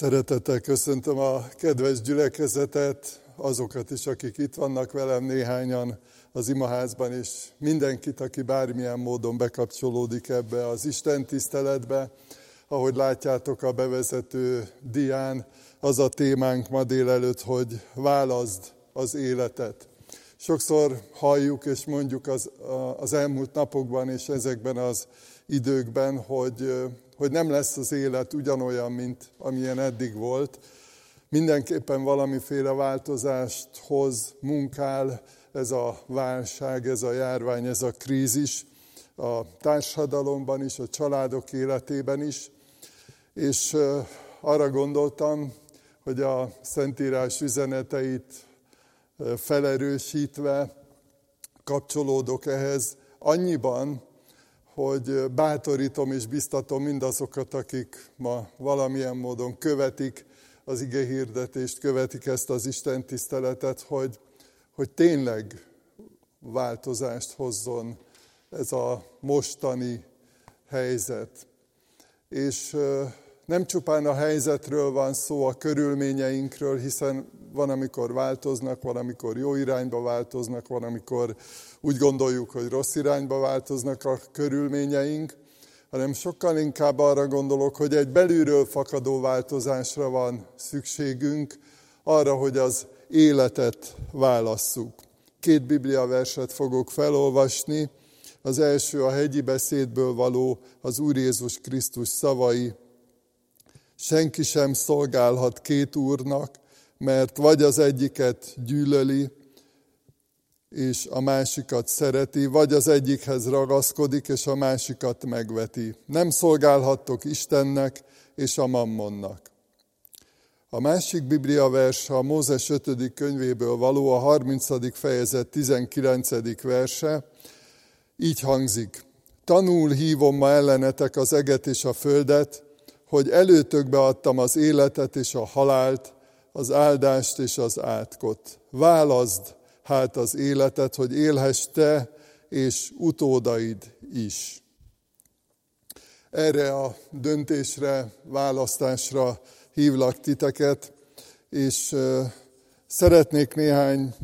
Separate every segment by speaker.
Speaker 1: Szeretettel köszöntöm a kedves gyülekezetet, azokat is, akik itt vannak velem néhányan az imaházban, és mindenkit, aki bármilyen módon bekapcsolódik ebbe az Isten tiszteletbe. Ahogy látjátok a bevezető dián, az a témánk ma délelőtt, hogy válaszd az életet. Sokszor halljuk és mondjuk az, az elmúlt napokban és ezekben az időkben, hogy hogy nem lesz az élet ugyanolyan, mint amilyen eddig volt. Mindenképpen valamiféle változást hoz, munkál ez a válság, ez a járvány, ez a krízis a társadalomban is, a családok életében is. És arra gondoltam, hogy a Szentírás üzeneteit felerősítve kapcsolódok ehhez annyiban, hogy bátorítom és biztatom mindazokat, akik ma valamilyen módon követik az ige hirdetést, követik ezt az Isten tiszteletet, hogy, hogy tényleg változást hozzon ez a mostani helyzet. És nem csupán a helyzetről van szó, a körülményeinkről, hiszen van, amikor változnak, van, amikor jó irányba változnak, van, amikor úgy gondoljuk, hogy rossz irányba változnak a körülményeink, hanem sokkal inkább arra gondolok, hogy egy belülről fakadó változásra van szükségünk, arra, hogy az életet válasszuk. Két Biblia verset fogok felolvasni. Az első a hegyi beszédből való az Úr Jézus Krisztus szavai. Senki sem szolgálhat két úrnak, mert vagy az egyiket gyűlöli, és a másikat szereti, vagy az egyikhez ragaszkodik, és a másikat megveti. Nem szolgálhattok Istennek és a mammonnak. A másik Biblia vers a Mózes 5. könyvéből való, a 30. fejezet 19. verse, így hangzik. Tanul hívom ma ellenetek az eget és a földet, hogy előtökbe adtam az életet és a halált, az áldást és az átkot. Válaszd hát az életet, hogy élhess te és utódaid is. Erre a döntésre, választásra hívlak titeket, és szeretnék néhány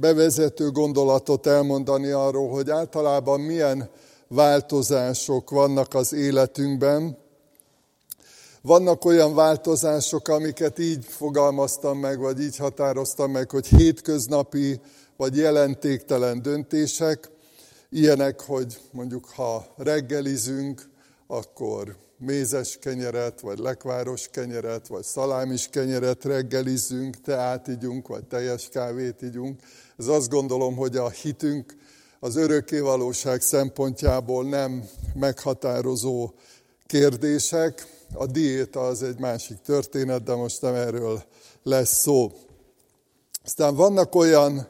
Speaker 1: bevezető gondolatot elmondani arról, hogy általában milyen változások vannak az életünkben, vannak olyan változások, amiket így fogalmaztam meg, vagy így határoztam meg, hogy hétköznapi vagy jelentéktelen döntések, ilyenek, hogy mondjuk ha reggelizünk, akkor mézes kenyeret, vagy lekváros kenyeret, vagy szalámis kenyeret reggelizzünk, teát igyunk, vagy teljes kávét igyunk. Ez azt gondolom, hogy a hitünk az örökkévalóság szempontjából nem meghatározó kérdések, a diéta az egy másik történet, de most nem erről lesz szó. Aztán vannak olyan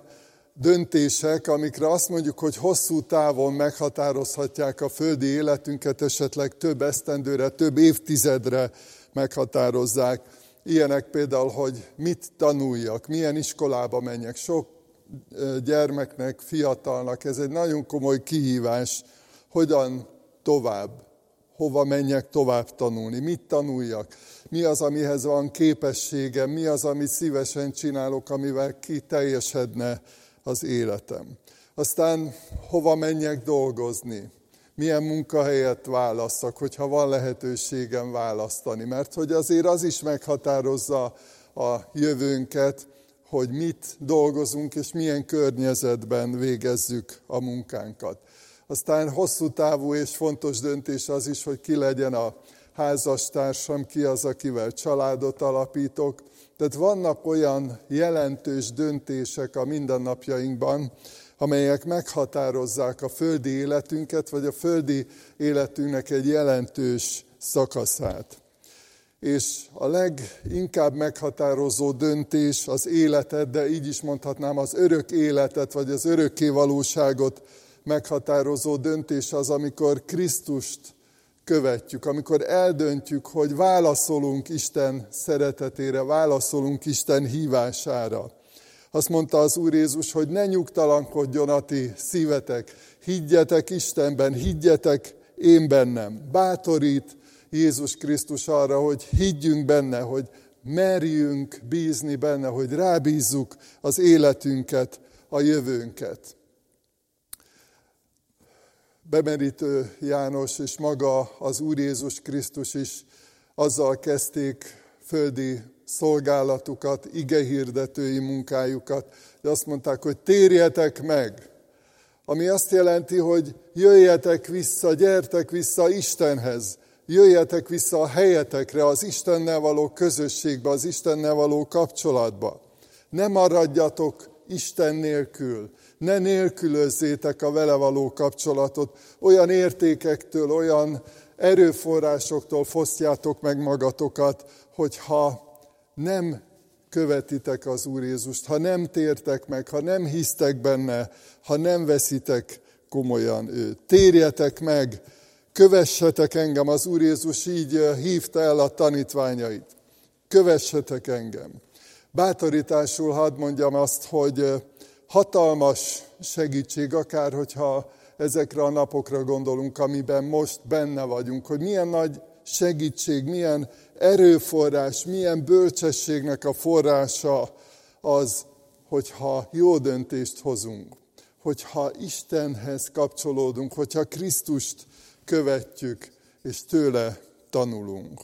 Speaker 1: döntések, amikre azt mondjuk, hogy hosszú távon meghatározhatják a földi életünket, esetleg több esztendőre, több évtizedre meghatározzák. Ilyenek például, hogy mit tanuljak, milyen iskolába menjek. Sok gyermeknek, fiatalnak ez egy nagyon komoly kihívás, hogyan tovább hova menjek tovább tanulni, mit tanuljak, mi az, amihez van képességem, mi az, amit szívesen csinálok, amivel kiteljesedne az életem. Aztán hova menjek dolgozni, milyen munkahelyet válasszak, hogyha van lehetőségem választani. Mert hogy azért az is meghatározza a jövőnket, hogy mit dolgozunk, és milyen környezetben végezzük a munkánkat. Aztán hosszú távú és fontos döntés az is, hogy ki legyen a házastársam, ki az, akivel családot alapítok. Tehát vannak olyan jelentős döntések a mindennapjainkban, amelyek meghatározzák a földi életünket, vagy a földi életünknek egy jelentős szakaszát. És a leginkább meghatározó döntés az életet, de így is mondhatnám az örök életet, vagy az örökké valóságot meghatározó döntés az, amikor Krisztust követjük, amikor eldöntjük, hogy válaszolunk Isten szeretetére, válaszolunk Isten hívására. Azt mondta az Úr Jézus, hogy ne nyugtalankodjon a ti szívetek, higgyetek Istenben, higgyetek én bennem. Bátorít Jézus Krisztus arra, hogy higgyünk benne, hogy merjünk bízni benne, hogy rábízzuk az életünket, a jövőnket. Bemerítő János és maga az Úr Jézus Krisztus is azzal kezdték földi szolgálatukat, igehirdetői munkájukat, de azt mondták, hogy térjetek meg, ami azt jelenti, hogy jöjjetek vissza, gyertek vissza Istenhez, jöjjetek vissza a helyetekre, az Istennel való közösségbe, az Istennel való kapcsolatba. Ne maradjatok Isten nélkül, ne nélkülözzétek a vele való kapcsolatot, olyan értékektől, olyan erőforrásoktól fosztjátok meg magatokat, hogyha nem követitek az Úr Jézust, ha nem tértek meg, ha nem hisztek benne, ha nem veszitek komolyan őt. Térjetek meg, kövessetek engem, az Úr Jézus így eh, hívta el a tanítványait. Kövessetek engem. Bátorításul hadd mondjam azt, hogy hatalmas segítség, akár hogyha ezekre a napokra gondolunk, amiben most benne vagyunk, hogy milyen nagy segítség, milyen erőforrás, milyen bölcsességnek a forrása az, hogyha jó döntést hozunk, hogyha Istenhez kapcsolódunk, hogyha Krisztust követjük, és tőle tanulunk.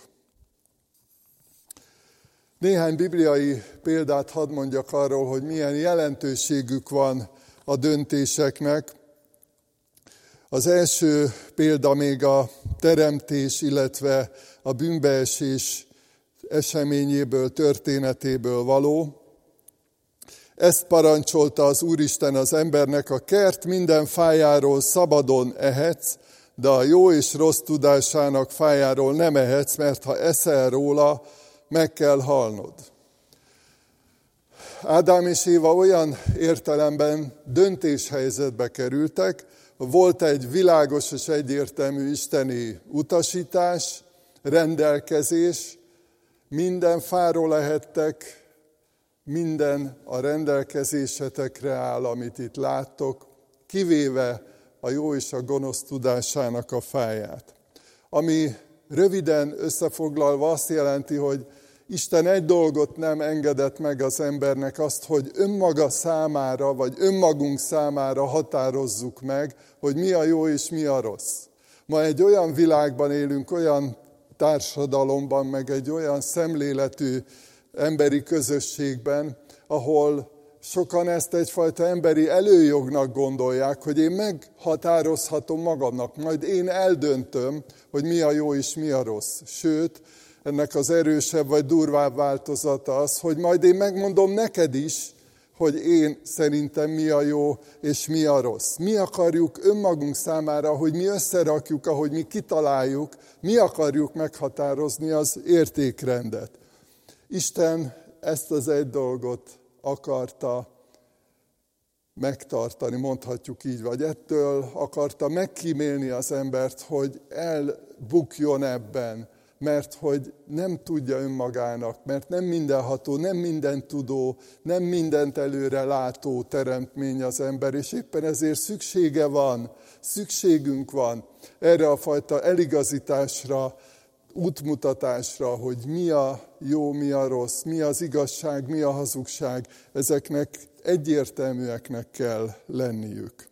Speaker 1: Néhány bibliai példát hadd mondjak arról, hogy milyen jelentőségük van a döntéseknek. Az első példa még a teremtés, illetve a bűnbeesés eseményéből, történetéből való. Ezt parancsolta az Úristen az embernek, a kert minden fájáról szabadon ehetsz, de a jó és rossz tudásának fájáról nem ehetsz, mert ha eszel róla, meg kell halnod. Ádám és Éva olyan értelemben döntéshelyzetbe kerültek, volt egy világos és egyértelmű isteni utasítás, rendelkezés, minden fáról lehettek, minden a rendelkezésetekre áll, amit itt láttok, kivéve a jó és a gonosz tudásának a fáját. Ami röviden összefoglalva azt jelenti, hogy Isten egy dolgot nem engedett meg az embernek, azt, hogy önmaga számára, vagy önmagunk számára határozzuk meg, hogy mi a jó és mi a rossz. Ma egy olyan világban élünk, olyan társadalomban, meg egy olyan szemléletű emberi közösségben, ahol sokan ezt egyfajta emberi előjognak gondolják, hogy én meghatározhatom magamnak, majd én eldöntöm, hogy mi a jó és mi a rossz. Sőt, ennek az erősebb vagy durvább változata az, hogy majd én megmondom neked is, hogy én szerintem mi a jó és mi a rossz. Mi akarjuk önmagunk számára, hogy mi összerakjuk, ahogy mi kitaláljuk, mi akarjuk meghatározni az értékrendet. Isten ezt az egy dolgot akarta megtartani, mondhatjuk így, vagy ettől akarta megkímélni az embert, hogy elbukjon ebben, mert hogy nem tudja önmagának, mert nem mindenható, nem minden tudó, nem mindent előre látó teremtmény az ember, és éppen ezért szüksége van, szükségünk van erre a fajta eligazításra, útmutatásra, hogy mi a jó, mi a rossz, mi az igazság, mi a hazugság, ezeknek egyértelműeknek kell lenniük.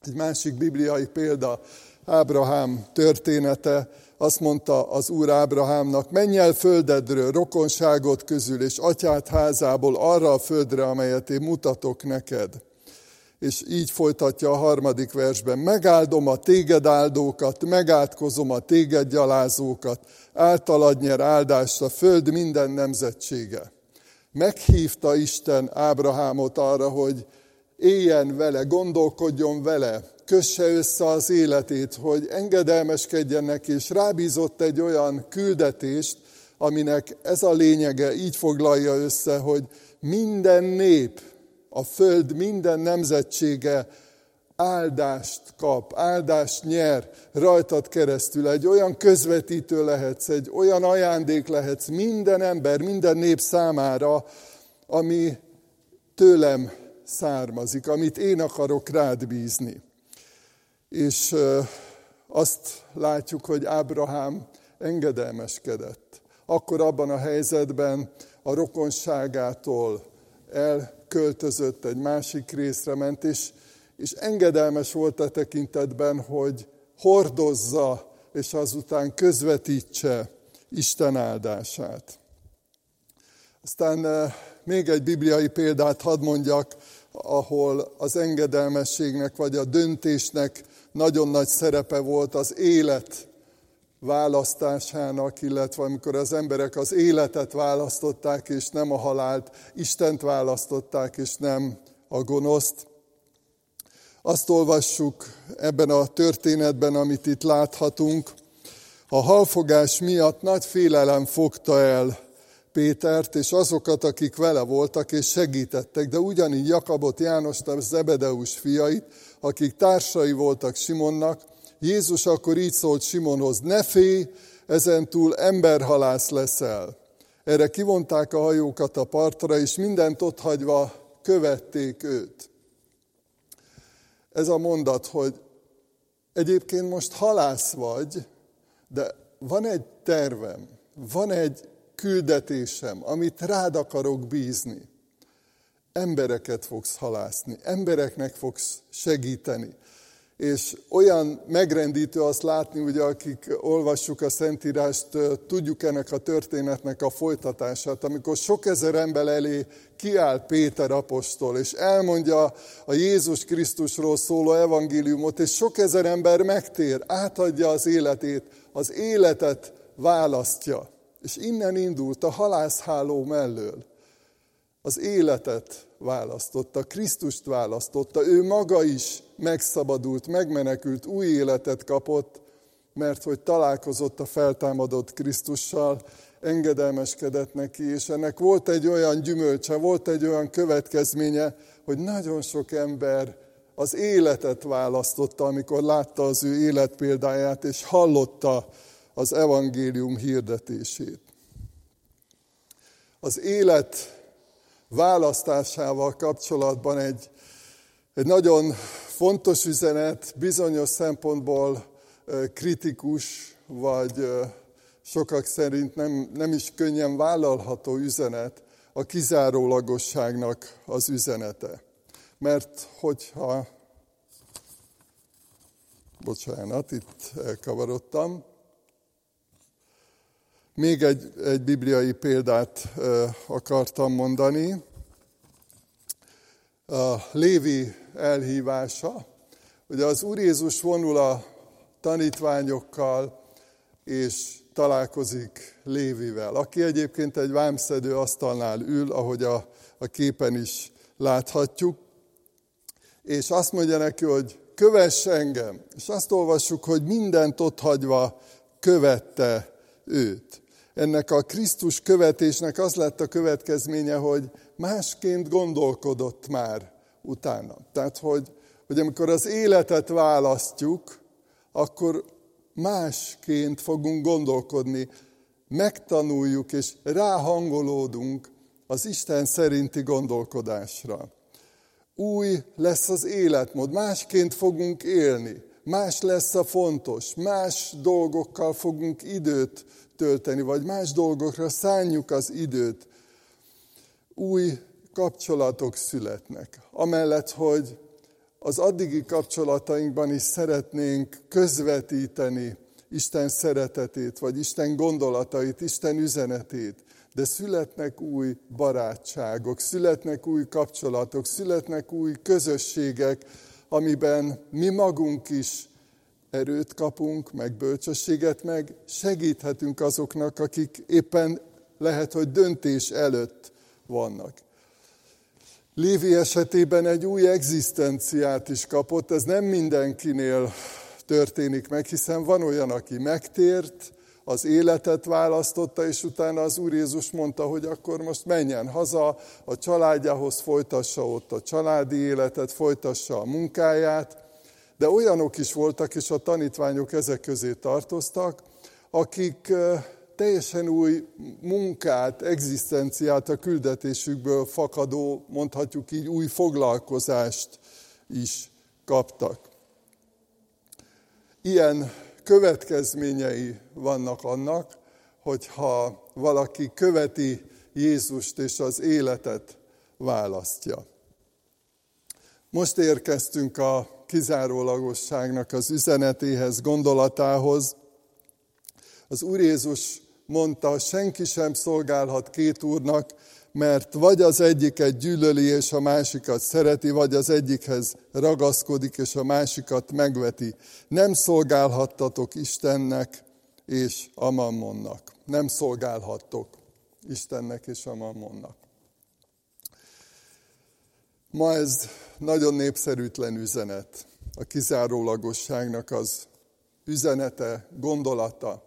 Speaker 1: Egy másik bibliai példa, Ábrahám története, azt mondta az Úr Ábrahámnak, menj el földedről, rokonságot közül, és atyát házából arra a földre, amelyet én mutatok neked. És így folytatja a harmadik versben, megáldom a téged áldókat, megátkozom a téged gyalázókat, általad nyer áldást a föld minden nemzetsége. Meghívta Isten Ábrahámot arra, hogy éljen vele, gondolkodjon vele, kösse össze az életét, hogy engedelmeskedjen neki, és rábízott egy olyan küldetést, aminek ez a lényege, így foglalja össze, hogy minden nép, a föld minden nemzetsége áldást kap, áldást nyer rajtad keresztül. Egy olyan közvetítő lehetsz, egy olyan ajándék lehetsz minden ember, minden nép számára, ami tőlem származik, amit én akarok rád bízni. És azt látjuk, hogy Ábrahám engedelmeskedett. Akkor abban a helyzetben a rokonságától elköltözött, egy másik részre ment, és, és engedelmes volt a tekintetben, hogy hordozza, és azután közvetítse Isten áldását. Aztán eh, még egy bibliai példát hadd mondjak, ahol az engedelmességnek vagy a döntésnek nagyon nagy szerepe volt az élet választásának, illetve amikor az emberek az életet választották, és nem a halált, Istent választották, és nem a gonoszt. Azt olvassuk ebben a történetben, amit itt láthatunk. A halfogás miatt nagy félelem fogta el Pétert, és azokat, akik vele voltak és segítettek, de ugyanígy Jakabot, Jánost, a Zebedeus fiait, akik társai voltak Simonnak, Jézus akkor így szólt Simonhoz, ne félj, ezentúl emberhalász leszel. Erre kivonták a hajókat a partra, és mindent ott hagyva követték őt. Ez a mondat, hogy egyébként most halász vagy, de van egy tervem, van egy küldetésem, amit rád akarok bízni. Embereket fogsz halászni, embereknek fogsz segíteni. És olyan megrendítő azt látni, ugye akik olvassuk a Szentírást, tudjuk ennek a történetnek a folytatását, amikor sok ezer ember elé kiáll Péter apostol, és elmondja a Jézus Krisztusról szóló evangéliumot, és sok ezer ember megtér, átadja az életét, az életet választja. És innen indult a halászháló mellől. Az életet választotta, Krisztust választotta, ő maga is megszabadult, megmenekült, új életet kapott, mert hogy találkozott a feltámadott Krisztussal, engedelmeskedett neki, és ennek volt egy olyan gyümölcse, volt egy olyan következménye, hogy nagyon sok ember az életet választotta, amikor látta az ő életpéldáját, és hallotta az evangélium hirdetését. Az élet választásával kapcsolatban egy, egy nagyon fontos üzenet, bizonyos szempontból kritikus, vagy sokak szerint nem, nem is könnyen vállalható üzenet, a kizárólagosságnak az üzenete. Mert hogyha, bocsánat, itt elkavarodtam, még egy, egy bibliai példát akartam mondani. A Lévi elhívása. Ugye az Úr Jézus vonul a tanítványokkal, és találkozik Lévivel, aki egyébként egy vámszedő asztalnál ül, ahogy a, a képen is láthatjuk, és azt mondja neki, hogy kövess engem. És azt olvassuk, hogy mindent ott hagyva követte őt ennek a Krisztus követésnek az lett a következménye, hogy másként gondolkodott már utána. Tehát, hogy, hogy amikor az életet választjuk, akkor másként fogunk gondolkodni, megtanuljuk és ráhangolódunk az Isten szerinti gondolkodásra. Új lesz az életmód, másként fogunk élni, más lesz a fontos, más dolgokkal fogunk időt tölteni, vagy más dolgokra szánjuk az időt, új kapcsolatok születnek. Amellett, hogy az addigi kapcsolatainkban is szeretnénk közvetíteni Isten szeretetét, vagy Isten gondolatait, Isten üzenetét, de születnek új barátságok, születnek új kapcsolatok, születnek új közösségek, amiben mi magunk is erőt kapunk, meg bölcsességet, meg segíthetünk azoknak, akik éppen lehet, hogy döntés előtt vannak. Lévi esetében egy új egzisztenciát is kapott, ez nem mindenkinél történik meg, hiszen van olyan, aki megtért, az életet választotta, és utána az Úr Jézus mondta, hogy akkor most menjen haza, a családjához folytassa ott a családi életet, folytassa a munkáját, de olyanok is voltak, és a tanítványok ezek közé tartoztak, akik teljesen új munkát, egzisztenciát a küldetésükből fakadó, mondhatjuk így, új foglalkozást is kaptak. Ilyen következményei vannak annak, hogyha valaki követi Jézust és az életet választja. Most érkeztünk a kizárólagosságnak az üzenetéhez, gondolatához. Az Úr Jézus mondta, senki sem szolgálhat két úrnak, mert vagy az egyiket gyűlöli, és a másikat szereti, vagy az egyikhez ragaszkodik, és a másikat megveti. Nem szolgálhattatok Istennek és a mammonnak. Nem szolgálhattok Istennek és a mammonnak. Ma ez nagyon népszerűtlen üzenet. A kizárólagosságnak az üzenete, gondolata.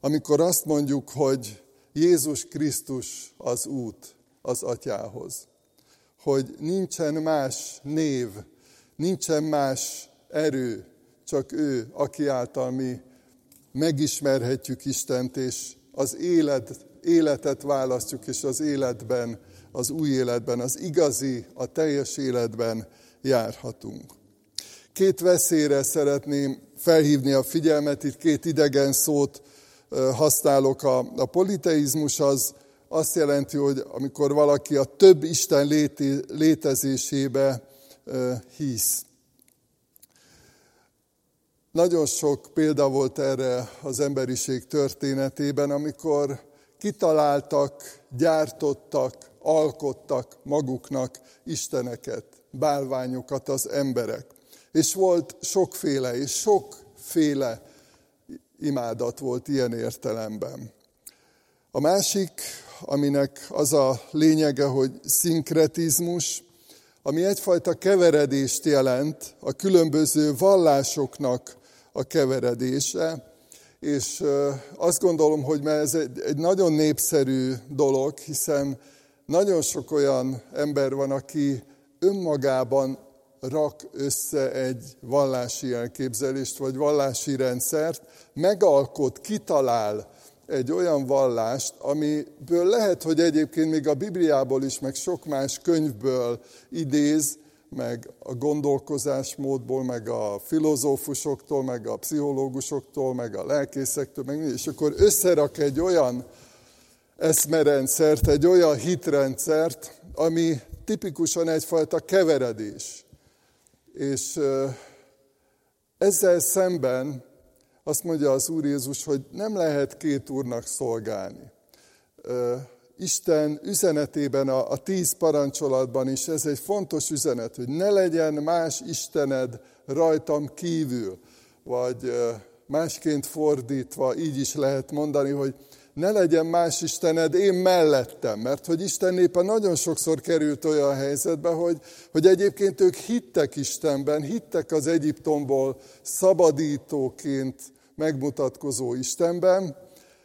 Speaker 1: Amikor azt mondjuk, hogy Jézus Krisztus az út az atyához. Hogy nincsen más név, nincsen más erő, csak ő, aki által mi megismerhetjük Istent, és az élet, életet választjuk, és az életben, az új életben, az igazi, a teljes életben járhatunk. Két veszélyre szeretném felhívni a figyelmet, itt két idegen szót használok. A, a politeizmus az azt jelenti, hogy amikor valaki a több Isten léti, létezésébe hisz. Nagyon sok példa volt erre az emberiség történetében, amikor kitaláltak, gyártottak, alkottak maguknak isteneket, bálványokat az emberek. És volt sokféle, és sokféle imádat volt ilyen értelemben. A másik, aminek az a lényege, hogy szinkretizmus, ami egyfajta keveredést jelent, a különböző vallásoknak a keveredése, és azt gondolom, hogy ez egy, egy nagyon népszerű dolog, hiszen nagyon sok olyan ember van, aki önmagában rak össze egy vallási elképzelést, vagy vallási rendszert, megalkot, kitalál egy olyan vallást, amiből lehet, hogy egyébként még a Bibliából is, meg sok más könyvből idéz, meg a gondolkozásmódból, meg a filozófusoktól, meg a pszichológusoktól, meg a lelkészektől, meg és akkor összerak egy olyan eszmerendszert, egy olyan hitrendszert, ami tipikusan egyfajta keveredés. És ezzel szemben azt mondja az Úr Jézus, hogy nem lehet két úrnak szolgálni. Isten üzenetében, a, a tíz parancsolatban is ez egy fontos üzenet, hogy ne legyen más Istened rajtam kívül, vagy másként fordítva így is lehet mondani, hogy ne legyen más Istened én mellettem, mert hogy Isten népe nagyon sokszor került olyan helyzetbe, hogy, hogy egyébként ők hittek Istenben, hittek az Egyiptomból szabadítóként megmutatkozó Istenben,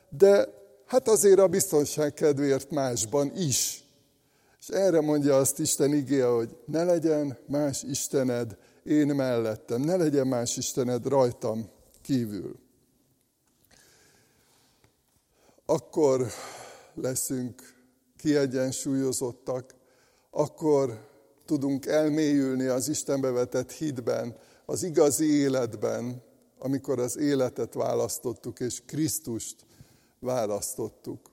Speaker 1: de hát azért a biztonság kedvéért másban is. És erre mondja azt Isten igéje, hogy ne legyen más Istened én mellettem, ne legyen más Istened rajtam kívül akkor leszünk kiegyensúlyozottak, akkor tudunk elmélyülni az Istenbe vetett hitben, az igazi életben, amikor az életet választottuk, és Krisztust választottuk.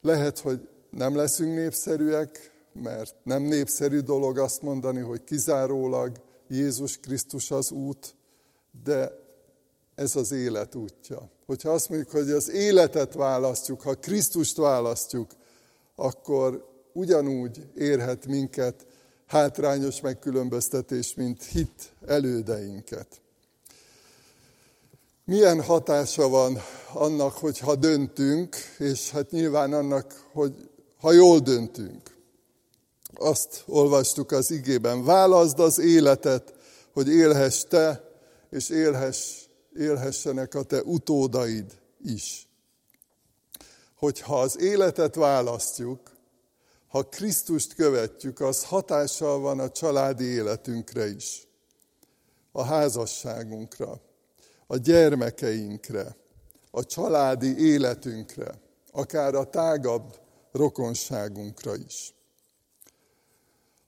Speaker 1: Lehet, hogy nem leszünk népszerűek, mert nem népszerű dolog azt mondani, hogy kizárólag Jézus Krisztus az út, de ez az élet útja. Hogyha azt mondjuk, hogy az életet választjuk, ha Krisztust választjuk, akkor ugyanúgy érhet minket hátrányos megkülönböztetés, mint hit elődeinket. Milyen hatása van annak, hogy ha döntünk, és hát nyilván annak, hogy ha jól döntünk. Azt olvastuk az igében, válaszd az életet, hogy élhess te, és élhess élhessenek a te utódaid is. Hogyha az életet választjuk, ha Krisztust követjük, az hatással van a családi életünkre is, a házasságunkra, a gyermekeinkre, a családi életünkre, akár a tágabb rokonságunkra is.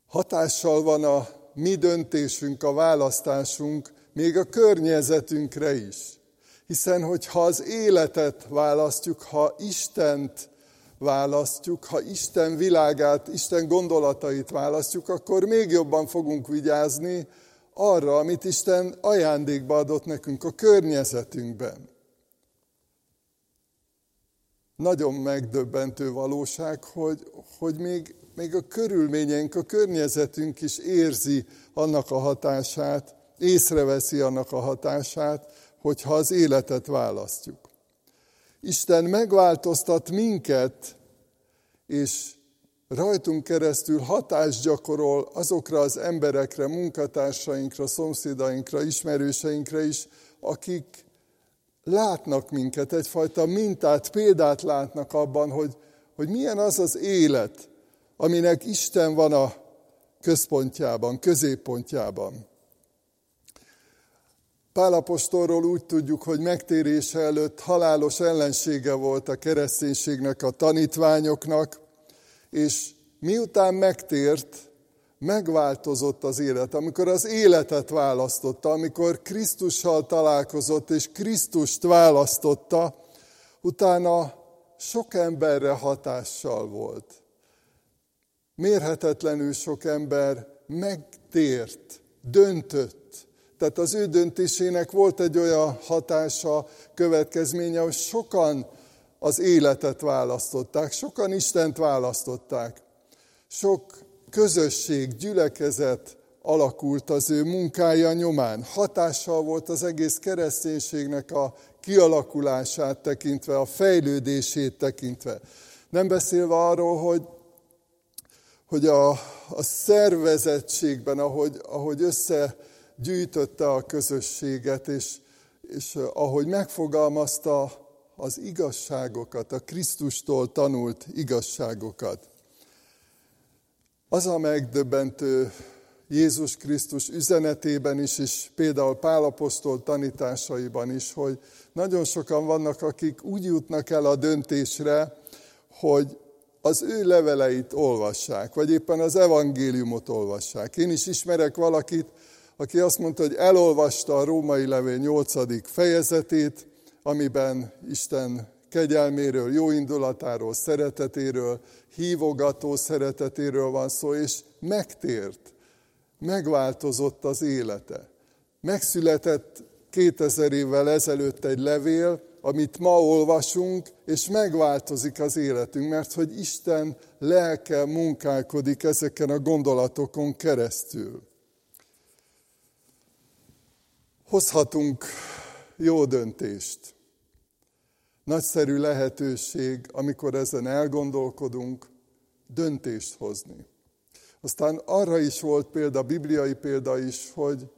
Speaker 1: Hatással van a mi döntésünk, a választásunk még a környezetünkre is. Hiszen, hogyha az életet választjuk, ha Istent választjuk, ha Isten világát, Isten gondolatait választjuk, akkor még jobban fogunk vigyázni arra, amit Isten ajándékba adott nekünk a környezetünkben. Nagyon megdöbbentő valóság, hogy, hogy még, még a körülményeink, a környezetünk is érzi annak a hatását, észreveszi annak a hatását, hogyha az életet választjuk. Isten megváltoztat minket, és rajtunk keresztül hatást gyakorol azokra az emberekre, munkatársainkra, szomszédainkra, ismerőseinkre is, akik látnak minket, egyfajta mintát, példát látnak abban, hogy, hogy milyen az az élet, aminek Isten van a központjában, középpontjában. Pálapostolról úgy tudjuk, hogy megtérése előtt halálos ellensége volt a kereszténységnek, a tanítványoknak, és miután megtért, megváltozott az élet. Amikor az életet választotta, amikor Krisztussal találkozott, és Krisztust választotta, utána sok emberre hatással volt. Mérhetetlenül sok ember megtért, döntött, tehát az ő döntésének volt egy olyan hatása, következménye, hogy sokan az életet választották, sokan Istent választották. Sok közösség, gyülekezet alakult az ő munkája nyomán. Hatással volt az egész kereszténységnek a kialakulását tekintve, a fejlődését tekintve. Nem beszélve arról, hogy, hogy a, a szervezettségben, ahogy, ahogy össze gyűjtötte a közösséget, és, és ahogy megfogalmazta az igazságokat, a Krisztustól tanult igazságokat. Az a megdöbbentő Jézus Krisztus üzenetében is, és például Pálapostól tanításaiban is, hogy nagyon sokan vannak, akik úgy jutnak el a döntésre, hogy az ő leveleit olvassák, vagy éppen az evangéliumot olvassák. Én is ismerek valakit, aki azt mondta, hogy elolvasta a római levél 8. fejezetét, amiben Isten kegyelméről, jó indulatáról, szeretetéről, hívogató szeretetéről van szó, és megtért, megváltozott az élete. Megszületett 2000 évvel ezelőtt egy levél, amit ma olvasunk, és megváltozik az életünk, mert hogy Isten lelke munkálkodik ezeken a gondolatokon keresztül hozhatunk jó döntést. Nagyszerű lehetőség, amikor ezen elgondolkodunk, döntést hozni. Aztán arra is volt példa, bibliai példa is, hogy,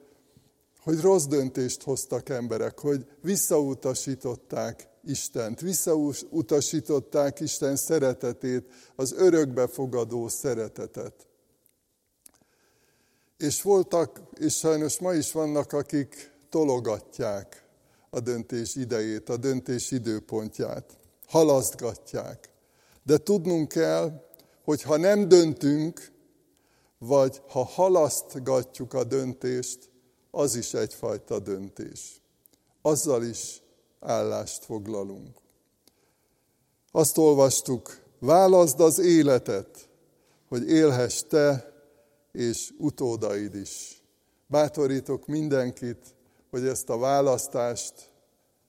Speaker 1: hogy rossz döntést hoztak emberek, hogy visszautasították Istent, visszautasították Isten szeretetét, az örökbefogadó szeretetet. És voltak, és sajnos ma is vannak, akik tologatják a döntés idejét, a döntés időpontját. Halasztgatják. De tudnunk kell, hogy ha nem döntünk, vagy ha halasztgatjuk a döntést, az is egyfajta döntés. Azzal is állást foglalunk. Azt olvastuk, válaszd az életet, hogy élhess te és utódaid is. Bátorítok mindenkit, hogy ezt a választást,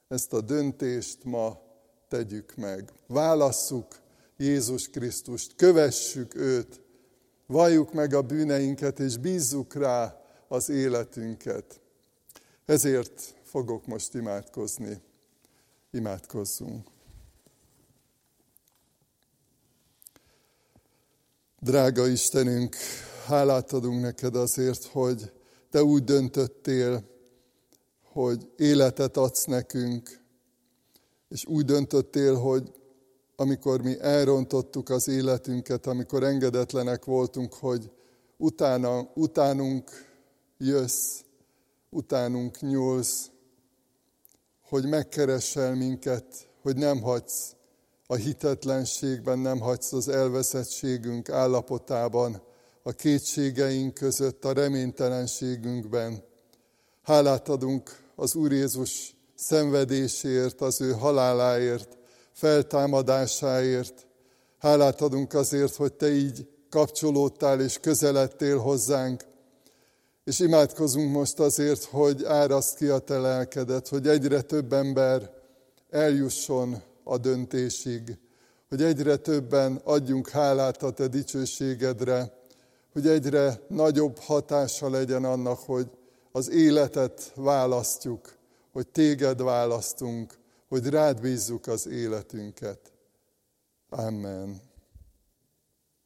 Speaker 1: ezt a döntést ma tegyük meg. Válasszuk Jézus Krisztust, kövessük őt, valljuk meg a bűneinket, és bízzuk rá az életünket. Ezért fogok most imádkozni. Imádkozzunk. Drága Istenünk, hálát adunk neked azért, hogy te úgy döntöttél, hogy életet adsz nekünk, és úgy döntöttél, hogy amikor mi elrontottuk az életünket, amikor engedetlenek voltunk, hogy utána, utánunk jössz, utánunk nyúlsz, hogy megkeressel minket, hogy nem hagysz a hitetlenségben, nem hagysz az elveszettségünk állapotában, a kétségeink között, a reménytelenségünkben, Hálát adunk az Úr Jézus szenvedésért, az ő haláláért, feltámadásáért. Hálát adunk azért, hogy Te így kapcsolódtál és közeledtél hozzánk. És imádkozunk most azért, hogy áraszt ki a Te lelkedet, hogy egyre több ember eljusson a döntésig, hogy egyre többen adjunk hálát a Te dicsőségedre, hogy egyre nagyobb hatása legyen annak, hogy az életet választjuk, hogy téged választunk, hogy rád bízzuk az életünket. Amen.